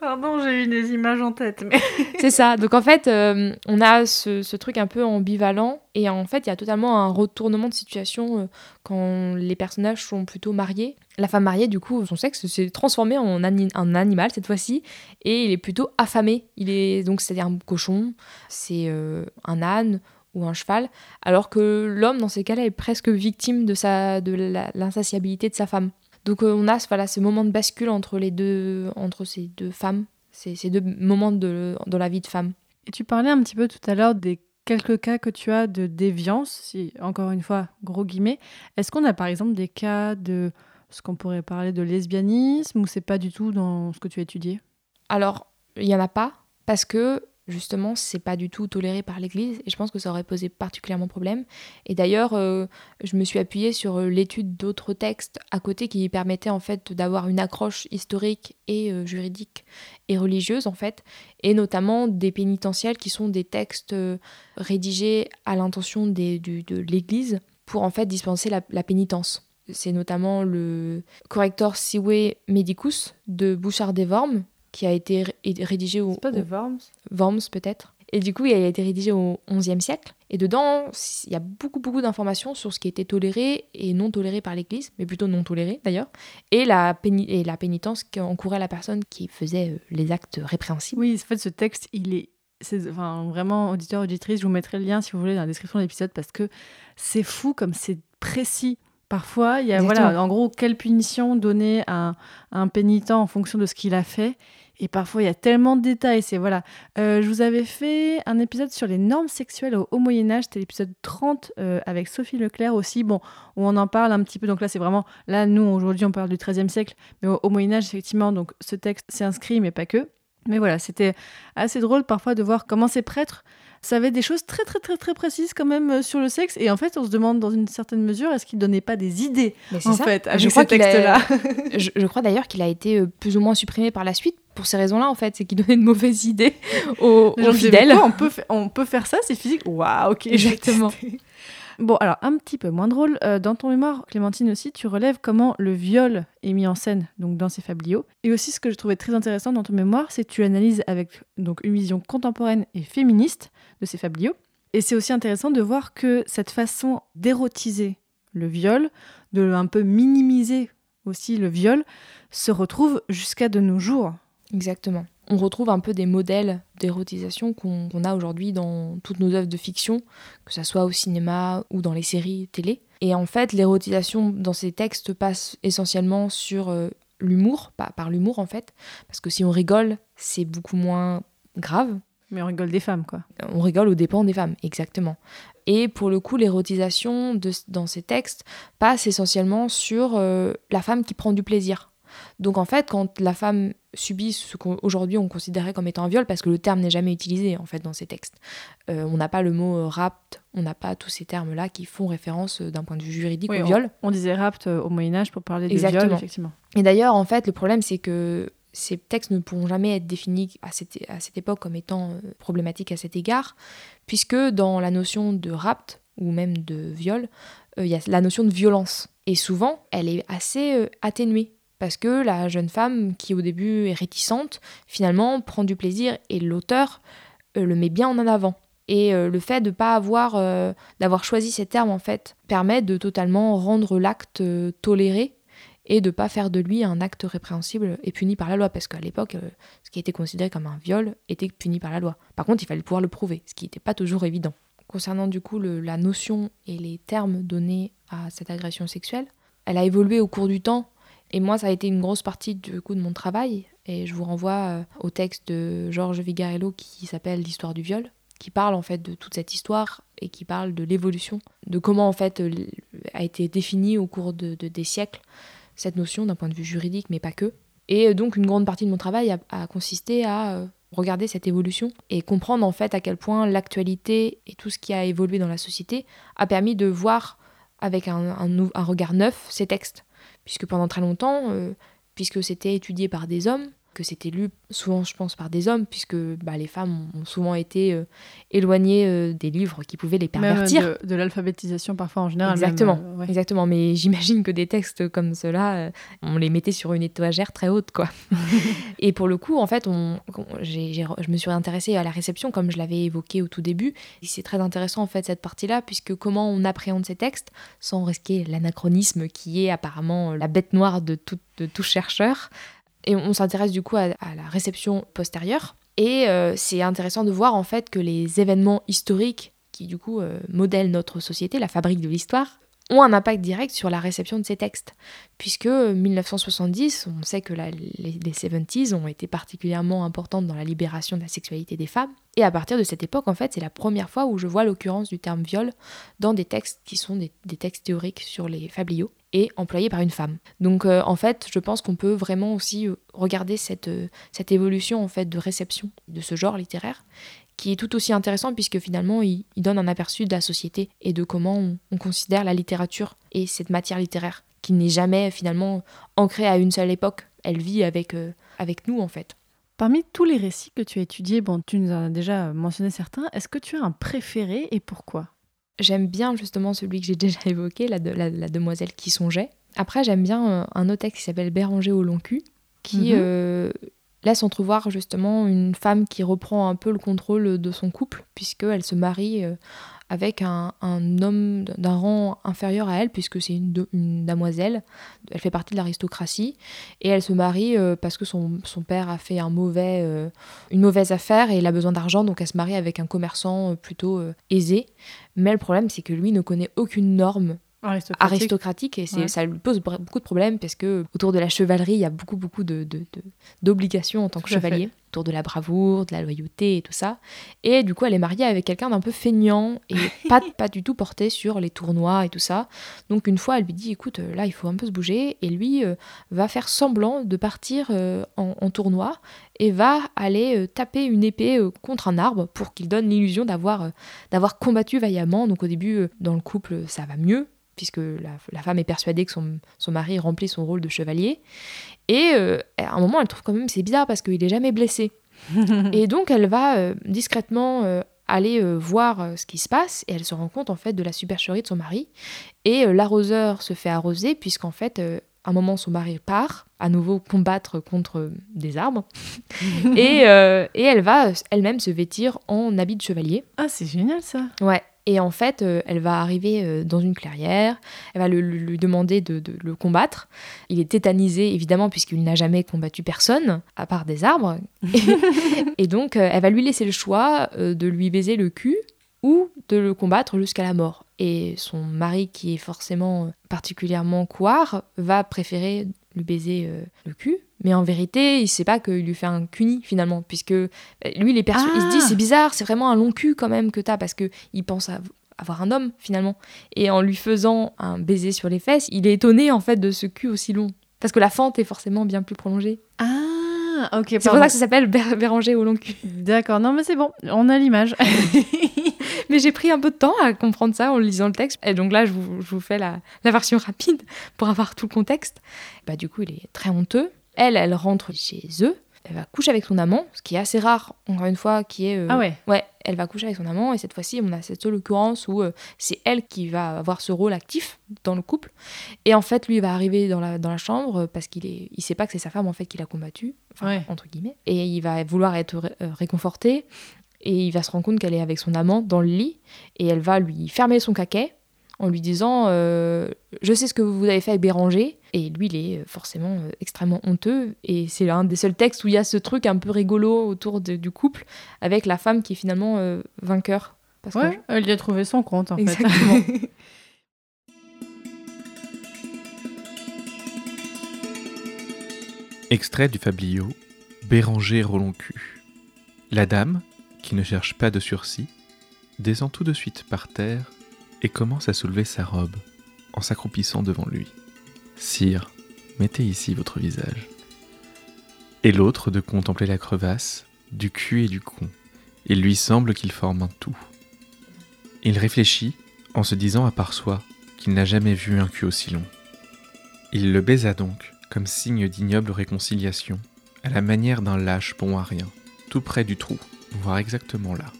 A: Pardon, j'ai eu des images en tête. Mais...
C: c'est ça. Donc en fait, euh, on a ce, truc un peu ambivalent. Et en fait, il y a totalement un retournement de situation euh, quand les personnages sont plutôt mariés. La femme mariée, du coup, son sexe s'est transformé en un animal cette fois-ci. Et il est plutôt affamé. Il est donc c'est un cochon, c'est euh, un âne ou un cheval. Alors que l'homme, dans ces cas-là, est presque victime de, de l'insatiabilité de sa femme. Donc euh, on a voilà, ce moment de bascule entre, les deux, entre ces deux femmes, ces, ces deux moments de, la vie de femme.
A: Et tu parlais un petit peu tout à l'heure des quelques cas que tu as de déviance, si encore une fois, gros guillemets. Est-ce qu'on a par exemple des cas de ce qu'on pourrait parler de lesbianisme ou c'est pas du tout dans ce que tu as étudié?
C: Alors, il n'y en a pas parce que justement, c'est pas du tout toléré par l'Église et je pense que ça aurait posé particulièrement problème. Et d'ailleurs, euh, je me suis appuyée sur euh, l'étude d'autres textes à côté qui permettaient en fait d'avoir une accroche historique et euh, juridique et religieuse en fait, et notamment des pénitentiels qui sont des textes rédigés à l'intention de l'Église pour en fait dispenser la, pénitence. C'est notamment le Corrector Siwe Medicus de Bouchard des qui a été rédigé au.
A: Pas de Worms
C: Worms, peut-être. Et du coup, il a été rédigé au XIe siècle. Et dedans, il y a beaucoup, beaucoup d'informations sur ce qui était toléré et non toléré par l'Église, mais plutôt non toléré d'ailleurs, et la, et la pénitence qu'encourait la personne qui faisait euh, les actes répréhensibles.
A: Oui, en fait, ce texte, il est. c'est enfin, vraiment, auditeur, auditrice, je vous mettrai le lien si vous voulez dans la description de l'épisode parce que c'est fou comme c'est précis. Parfois, il y a, voilà, en gros, quelle punition donner à un pénitent en fonction de ce qu'il a fait. Et parfois, il y a tellement de détails. C'est voilà. Euh, je vous avais fait un épisode sur les normes sexuelles au, Moyen Âge. C'était l'épisode 30 euh, avec Sophie Leclerc aussi. Bon, où on en parle un petit peu. Donc là, c'est vraiment là, nous aujourd'hui, on parle du XIIIe siècle, mais au, Moyen Âge, effectivement. Donc ce texte s'est inscrit, mais pas que. Mais voilà, c'était assez drôle parfois de voir comment ces prêtres savaient des choses très très très très précises quand même euh, sur le sexe. Et en fait, on se demande dans une certaine mesure, est-ce qu'il donnait pas des idées en fait avec je ces textes-là
C: je, je, crois d'ailleurs qu'il a été plus ou moins supprimé par la suite pour ces raisons-là, en fait, c'est qu'il donnait de mauvaises idées aux, fidèles.
A: on, peut on peut faire ça, c'est physique? Waouh, ok.
C: Exactement.
A: Bon, alors un petit peu moins drôle. Euh, dans ton mémoire, Clémentine aussi, tu relèves comment le viol est mis en scène donc dans ces fabliaux. Et aussi, ce que je trouvais très intéressant dans ton mémoire, c'est que tu analyses avec donc une vision contemporaine et féministe de ces fabliaux. Et c'est aussi intéressant de voir que cette façon d'érotiser le viol, de un peu minimiser aussi le viol, se retrouve jusqu'à de nos jours.
C: Exactement. On retrouve un peu des modèles d'érotisation qu'on a aujourd'hui dans toutes nos œuvres de fiction, que ce soit au cinéma ou dans les séries télé. Et en fait, l'érotisation dans ces textes passe essentiellement sur euh, l'humour, pas par l'humour en fait, parce que si on rigole, c'est beaucoup moins grave.
A: Mais on rigole des femmes, quoi.
C: On rigole aux dépens des femmes, exactement. Et pour le coup, l'érotisation dans ces textes passe essentiellement sur euh, la femme qui prend du plaisir. Donc en fait, quand la femme subit ce qu'aujourd'hui on considérait comme étant un viol, parce que le terme n'est jamais utilisé en fait dans ces textes, euh, on n'a pas le mot euh, rapt, on n'a pas tous ces termes-là qui font référence euh, d'un point de vue juridique au viol.
A: On, disait rapt au Moyen Âge pour parler de viol, effectivement.
C: Et d'ailleurs, en fait, le problème c'est que ces textes ne pourront jamais être définis à cette, à cette époque comme étant problématiques à cet égard, puisque dans la notion de rapt ou même de viol, il y a la notion de violence. Et souvent, elle est assez atténuée parce que la jeune femme, qui au début est réticente, finalement prend du plaisir et l'auteur euh, le met bien en avant. Et euh, le fait de pas avoir, euh, d'avoir choisi ces termes en fait, permet de totalement rendre l'acte euh, toléré et de pas faire de lui un acte répréhensible et puni par la loi, parce qu'à l'époque, euh, ce qui était considéré comme un viol était puni par la loi. Par contre, il fallait pouvoir le prouver, ce qui n'était pas toujours évident. Concernant du coup la notion et les termes donnés à cette agression sexuelle, elle a évolué au cours du temps, et moi, ça a été une grosse partie du coup de mon travail. Et je vous renvoie euh, au texte de Georges Vigarello qui s'appelle L'histoire du viol, qui parle en fait de toute cette histoire et qui parle de l'évolution, de comment en fait a été définie au cours de- des siècles cette notion d'un point de vue juridique, mais pas que. Et euh, donc une grande partie de mon travail a, consisté à euh, regarder cette évolution et comprendre en fait à quel point l'actualité et tout ce qui a évolué dans la société a permis de voir avec un regard neuf ces textes. Puisque pendant très longtemps, euh, puisque c'était étudié par des hommes, que c'était lu souvent, je pense, par des hommes, puisque bah, les femmes ont souvent été euh, éloignées euh, des livres qui pouvaient les
A: Même
C: pervertir.
A: de, de l'alphabétisation parfois en général.
C: Exactement,
A: euh, ouais.
C: exactement. Mais j'imagine que des textes comme ceux-là, euh, on les mettait sur une étagère très haute, quoi. et pour le coup, en fait, on, je me suis intéressée à la réception, comme je l'avais évoqué au tout début. C'est très intéressant, en fait, cette partie-là, puisque comment on appréhende ces textes sans risquer l'anachronisme qui est apparemment la bête noire de tout, de tout chercheur. Et on s'intéresse du coup à, la réception postérieure. Et euh, c'est intéressant de voir en fait que les événements historiques qui du coup euh, modèlent notre société, la fabrique de l'histoire, ont un impact direct sur la réception de ces textes. Puisque euh, 1970, on sait que les, les 70s ont été particulièrement importantes dans la libération de la sexualité des femmes. Et à partir de cette époque, en fait, c'est la première fois où je vois l'occurrence du terme viol dans des textes qui sont des, textes théoriques sur les fabliaux et employés par une femme. Donc euh, en fait, je pense qu'on peut vraiment aussi euh, regarder cette, euh, cette évolution en fait de réception de ce genre littéraire qui est tout aussi intéressant puisque finalement il, il donne un aperçu de la société et de comment on, on considère la littérature et cette matière littéraire qui n'est jamais finalement ancrée à une seule époque. Elle vit avec, euh, avec nous en fait.
A: Parmi tous les récits que tu as étudiés, bon, tu nous en as déjà mentionné certains, est-ce que tu as un préféré et pourquoi?
C: J'aime bien justement celui que j'ai déjà évoqué, la, de- la, la demoiselle qui songeait. Après, j'aime bien euh, un autre texte qui s'appelle Béranger au long cul, qui
A: Mhm.
C: euh, laisse entrevoir justement une femme qui reprend un peu le contrôle de son couple, puisqu'elle se marie euh, avec un, homme d'un rang inférieur à elle, puisque c'est une, une damoiselle. Elle fait partie de l'aristocratie. Et elle se marie euh, parce que son, père a fait un mauvais, euh, une mauvaise affaire et il a besoin d'argent, donc elle se marie avec un commerçant plutôt aisé. Mais le problème, c'est que lui ne connaît aucune norme
A: Aristocratique.
C: aristocratique et c'est-
A: Ouais.
C: ça lui pose beaucoup de problèmes parce que autour de la chevalerie, il y a beaucoup, beaucoup de, de- de- d'obligations en tant que
A: Tout à fait.
C: chevalier, autour de la bravoure, de la loyauté et tout ça. Et du coup, elle est mariée avec quelqu'un d'un peu feignant et pas, pas du tout porté sur les tournois et tout ça. Donc une fois, elle lui dit, écoute, euh, là, il faut un peu se bouger. Et lui euh, va faire semblant de partir euh, en, en tournoi et va aller euh, taper une épée contre un arbre pour qu'il donne l'illusion d'avoir d'avoir combattu vaillamment. Donc au début, dans le couple, ça va mieux, puisque la, la femme est persuadée que son, son mari remplit son rôle de chevalier. Et euh, à un moment, elle trouve quand même c'est bizarre parce qu'il est jamais blessé. et donc, elle va euh, discrètement euh, aller voir ce qui se passe et elle se rend compte en fait de la supercherie de son mari. Et l'arroseur se fait arroser puisqu'en fait, à un moment, son mari part à nouveau combattre contre des arbres. et, et elle va elle-même se vêtir en habit de chevalier.
A: Ah, c'est génial ça.
C: Ouais. Et en fait, euh, elle va arriver euh, dans une clairière, elle va le- le- lui demander de, de le combattre. Il est tétanisé, évidemment, puisqu'il n'a jamais combattu personne, à part des arbres. Et, et donc, euh, elle va lui laisser le choix de lui baiser le cul ou de le combattre jusqu'à la mort. Et son mari, qui est forcément particulièrement couard, va préférer lui baiser le cul. Mais en vérité, il sait pas qu'il lui fait un cuni finalement, puisque euh, lui, il, est persu- il se dit
A: Ah.
C: c'est bizarre, c'est vraiment un long cul quand même que t'as, parce que il pense à avoir un homme finalement. Et en lui faisant un baiser sur les fesses, il est étonné en fait de ce cul aussi long. Parce que la fente est forcément bien plus prolongée.
A: Ah, ok.
C: C'est pour ça que ça s'appelle Bé- Béranger au long cul.
A: D'accord, non mais c'est bon, on a l'image.
C: Mais j'ai pris un peu de temps à comprendre ça en lisant le texte. Et donc là, je vous, je vous fais la, la version rapide pour avoir tout le contexte. Bah, du coup, il est très honteux. Elle, elle rentre chez eux. Elle va coucher avec son amant, ce qui est assez rare, encore une fois, qui est... euh,
A: ah ouais.
C: Ouais, elle va coucher avec son amant et cette fois-ci, on a cette seule occurrence où euh, c'est elle qui va avoir ce rôle actif dans le couple. Et en fait, lui il va arriver dans la, dans la chambre euh, parce qu'il est, il sait pas que c'est sa femme en fait qui l'a combattu, enfin,
A: Ouais.
C: entre guillemets. Et il va vouloir être ré- réconforté. et il va se rendre compte qu'elle est avec son amant dans le lit et elle va lui fermer son caquet en lui disant euh, Je sais ce que vous avez fait avec Béranger. Et lui, il est forcément euh, extrêmement honteux. Et c'est l'un des seuls textes où il y a ce truc un peu rigolo autour de- du couple avec la femme qui est finalement euh, vainqueur. Parce que
A: Ouais, elle y a trouvé son compte en fait.
C: Exactement.
F: Extrait du fabliau Béranger Roloncu. La dame, qui ne cherche pas de sursis, descend tout de suite par terre et commence à soulever sa robe en s'accroupissant devant lui. Sire, mettez ici votre visage. Et l'autre de contempler la crevasse, du cul et du con. Il lui semble qu'ils forment un tout. Il réfléchit en se disant à part soi qu'il n'a jamais vu un cul aussi long. Il le baisa donc, comme signe d'ignoble réconciliation, à la manière d'un lâche bon à rien, tout près du trou, voire exactement là.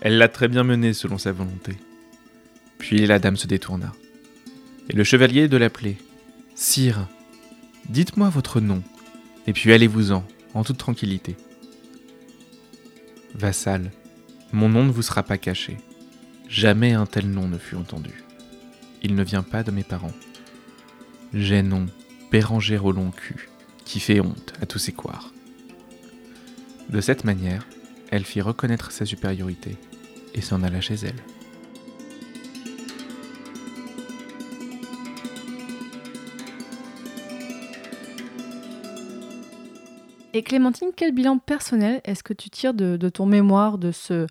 F: Elle l'a très bien mené selon sa volonté. Puis la dame se détourna. Et le chevalier de l'appeler. Sire, dites-moi votre nom, et puis allez-vous-en, en toute tranquillité. Vassal, mon nom ne vous sera pas caché. Jamais un tel nom ne fut entendu. Il ne vient pas de mes parents. J'ai nom Béranger au long cul, qui fait honte à tous ses couards. De cette manière, elle fit reconnaître sa supériorité et s'en alla chez elle.
A: Et Clémentine, quel bilan personnel est-ce que tu tires de, de ton mémoire, de, ce,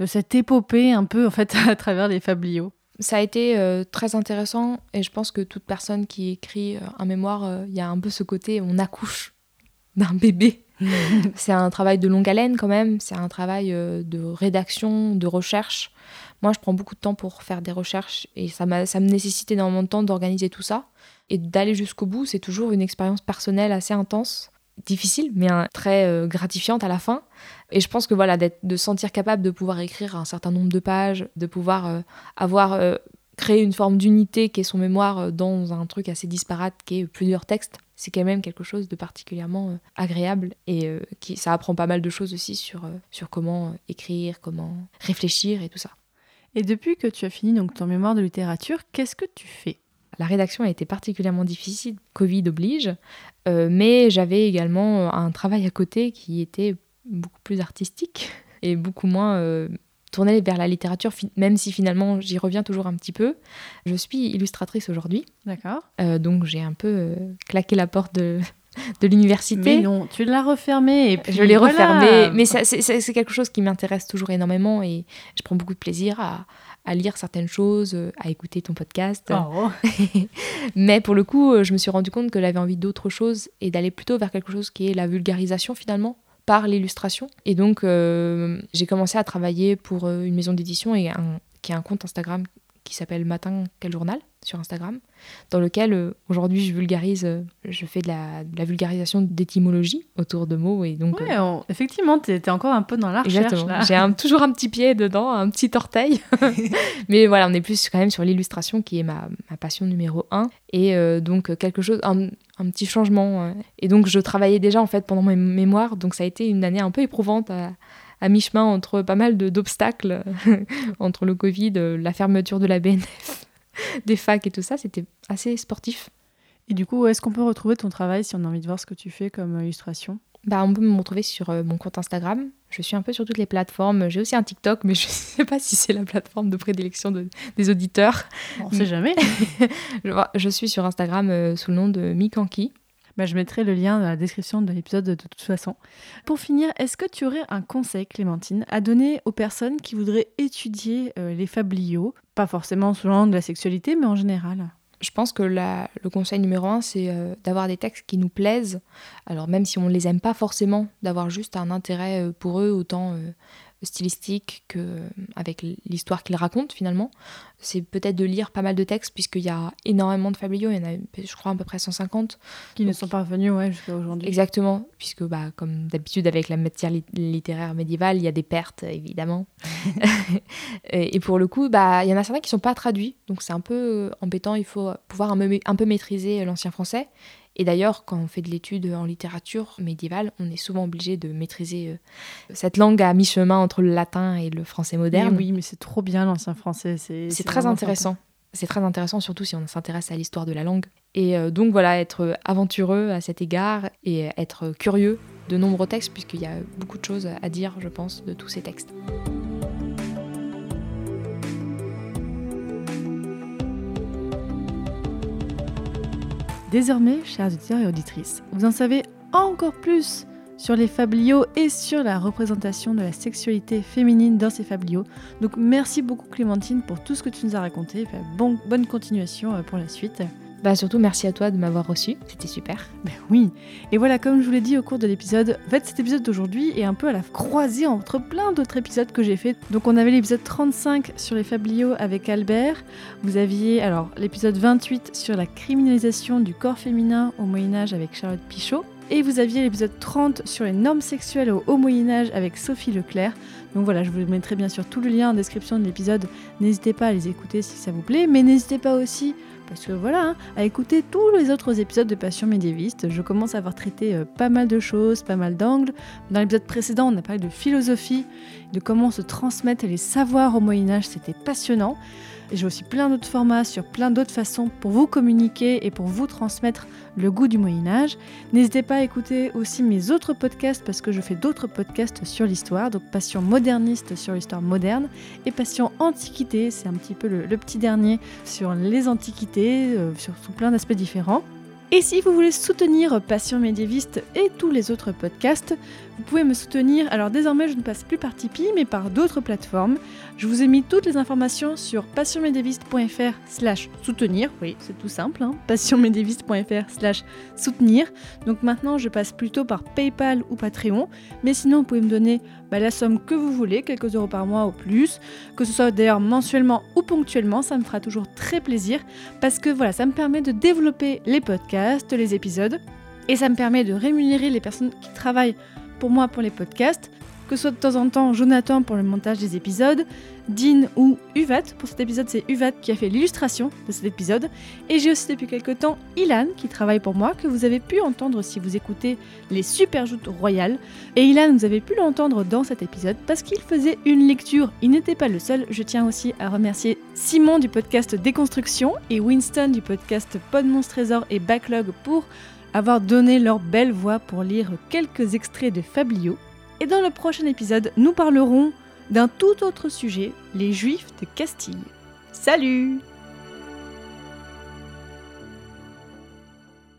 A: de cette épopée un peu en fait à travers les fabliaux?
C: Ça a été euh, très intéressant et je pense que toute personne qui écrit euh, un mémoire, euh, il y a un peu ce côté on accouche d'un bébé. c'est un travail de longue haleine quand même, c'est un travail de rédaction, de recherche. Moi, je prends beaucoup de temps pour faire des recherches et ça, m'a- ça me nécessite énormément de temps d'organiser tout ça. Et d'aller jusqu'au bout, c'est toujours une expérience personnelle assez intense, difficile, mais très euh, gratifiante à la fin. Et je pense que voilà, de se sentir capable de pouvoir écrire un certain nombre de pages, de pouvoir euh, avoir euh, créé une forme d'unité qui est son mémoire dans un truc assez disparate qui est plusieurs textes, c'est quand même quelque chose de particulièrement agréable et qui, ça apprend pas mal de choses aussi sur, sur comment écrire, comment réfléchir et tout ça.
A: Et depuis que tu as fini donc ton mémoire de littérature, qu'est-ce que tu fais?
C: La rédaction a été particulièrement difficile, Covid oblige, euh, mais j'avais également euh, un travail à côté qui était beaucoup plus artistique et beaucoup moins euh, tourné vers la littérature, même si finalement j'y reviens toujours un petit peu. Je suis illustratrice aujourd'hui,
A: D'accord.
C: euh, donc j'ai un peu claqué la porte de, de l'université.
A: Mais non, tu l'as refermé et puis
C: Je l'ai
A: voilà.
C: refermé, mais c'est quelque chose qui m'intéresse toujours énormément et je prends beaucoup de plaisir à, à lire certaines choses, euh, à écouter ton podcast.
A: Oh.
C: Mais pour le coup, euh, je me suis rendu compte que j'avais envie d'autre chose et d'aller plutôt vers quelque chose qui est la vulgarisation finalement par l'illustration. Et donc, euh, j'ai commencé à travailler pour une maison d'édition et un, qui a un compte Instagram qui s'appelle Matin Quel Journal sur Instagram, dans lequel euh, aujourd'hui je vulgarise, euh, je fais de la, de la vulgarisation d'étymologie autour de mots et donc.
A: Ouais, on- effectivement, tu étais encore un peu dans la recherche.
C: J'ai toujours un petit pied dedans, un petit orteil. Mais voilà, on est plus quand même sur l'illustration qui est ma, ma passion numéro un. Et euh, donc quelque chose, un, un petit changement. Et donc je travaillais déjà en fait pendant mes mémoires, donc ça a été une année un peu éprouvante à, à mi-chemin entre pas mal d'obstacles, entre le Covid, euh, la fermeture de la BNF, des facs et tout ça. C'était assez sportif.
A: Et du coup, où est-ce qu'on peut retrouver ton travail si on a envie de voir ce que tu fais comme euh, illustration?
C: Bah, on peut me retrouver sur euh, mon compte Instagram. Je suis un peu sur toutes les plateformes. J'ai aussi un TikTok, mais je ne sais pas si c'est la plateforme de prédilection de- des auditeurs.
A: On sait jamais.
C: Je, je suis sur Instagram sous le nom de Mikanki.
A: Bah, je mettrai le lien dans la description de l'épisode de toute façon. Pour finir, est-ce que tu aurais un conseil, Clémentine, à donner aux personnes qui voudraient étudier euh, les fabliaux Pas forcément sous l'angle de la sexualité, mais en général?
C: Je pense que le conseil numéro un, c'est euh, d'avoir des textes qui nous plaisent. Alors même si on ne les aime pas forcément, d'avoir juste un intérêt euh, pour eux, autant stylistique que euh, avec l'histoire qu'ils racontent finalement. C'est peut-être de lire pas mal de textes, puisqu'il y a énormément de fabliaux, il y en a je crois à peu près 150.
A: Qui ne sont pas revenus ouais, jusqu'à aujourd'hui.
C: Exactement, puisque bah, comme d'habitude avec la matière lit- littéraire médiévale, il y a des pertes évidemment. et pour le coup, bah, il y en a certains qui sont pas traduits, donc c'est un peu euh, embêtant. Il faut pouvoir un, peu- un peu maîtriser l'ancien français. Et d'ailleurs, quand on fait de l'étude en littérature médiévale, on est souvent obligé de maîtriser euh, cette langue à mi-chemin entre le latin et le français moderne.
A: oui, mais c'est trop bien l'ancien français. C'est
C: C'est très intéressant. C'est très intéressant, surtout si on s'intéresse à l'histoire de la langue. Et euh, donc voilà, être aventureux à cet égard et être curieux de nombreux textes, puisqu'il y a beaucoup de choses à dire, je pense, de tous ces textes.
A: Désormais, chers auditeurs et auditrices, vous en savez encore plus sur les fabliaux et sur la représentation de la sexualité féminine dans ces fabliaux. Donc merci beaucoup Clémentine pour tout ce que tu nous as raconté. Bon, bonne continuation euh, pour la suite.
C: Bah surtout merci à toi de m'avoir reçu, c'était super.
A: Ben oui. Et voilà, comme je vous l'ai dit au cours de l'épisode, en fait cet épisode d'aujourd'hui est un peu à la croisée entre plein d'autres épisodes que j'ai fait. Donc on avait l'épisode 35 sur les fabliaux avec Albert. Vous aviez alors l'épisode 28 sur la criminalisation du corps féminin au Moyen Âge avec Charlotte Pichot. Et vous aviez l'épisode 30 sur les normes sexuelles au Haut Moyen Âge avec Sophie Leclerc. Donc voilà, je vous mettrai bien sûr tout le lien en description de l'épisode. N'hésitez pas à les écouter si ça vous plaît, mais n'hésitez pas aussi parce que voilà, hein, à écouter tous les autres épisodes de Passion médiéviste. Je commence à avoir traité euh, pas mal de choses, pas mal d'angles. Dans l'épisode précédent, on a parlé de philosophie, de comment se transmettre les savoirs au Moyen Âge, c'était passionnant. Et j'ai aussi plein d'autres formats sur plein d'autres façons pour vous communiquer et pour vous transmettre le goût du Moyen Âge. N'hésitez pas à écouter aussi mes autres podcasts parce que je fais d'autres podcasts sur l'histoire, donc Passion moderniste sur l'histoire moderne et Passion antiquité, c'est un petit peu le, petit dernier sur les antiquités, euh, sur, plein d'aspects différents. Et si vous voulez soutenir Passion médiéviste et tous les autres podcasts, vous pouvez me soutenir. Alors désormais, je ne passe plus par Tipeee, mais par d'autres plateformes. Je vous ai mis toutes les informations sur passionmédiéviste.fr slash soutenir. Oui, c'est tout simple, hein passionmédiéviste.fr slash soutenir. Donc maintenant, je passe plutôt par PayPal ou Patreon. Mais sinon, vous pouvez me donner bah, la somme que vous voulez, quelques euros par mois ou plus. Que ce soit d'ailleurs mensuellement ou ponctuellement, ça me fera toujours très plaisir. Parce que voilà, ça me permet de développer les podcasts, les épisodes. Et ça me permet de rémunérer les personnes qui travaillent pour moi pour les podcasts que ce soit de temps en temps Jonathan pour le montage des épisodes, Dean ou Uvat. Pour cet épisode, c'est Uvat qui a fait l'illustration de cet épisode. Et j'ai aussi depuis quelques temps Ilan qui travaille pour moi, que vous avez pu entendre si vous écoutez les super joutes royales. Et Ilan, vous avez pu l'entendre dans cet épisode parce qu'il faisait une lecture. Il n'était pas le seul. Je tiens aussi à remercier Simon du podcast Déconstruction et Winston du podcast Pod Trésor et Backlog pour avoir donné leur belle voix pour lire quelques extraits de Fablio. Et dans le prochain épisode, nous parlerons d'un tout autre sujet, les Juifs de Castille. Salut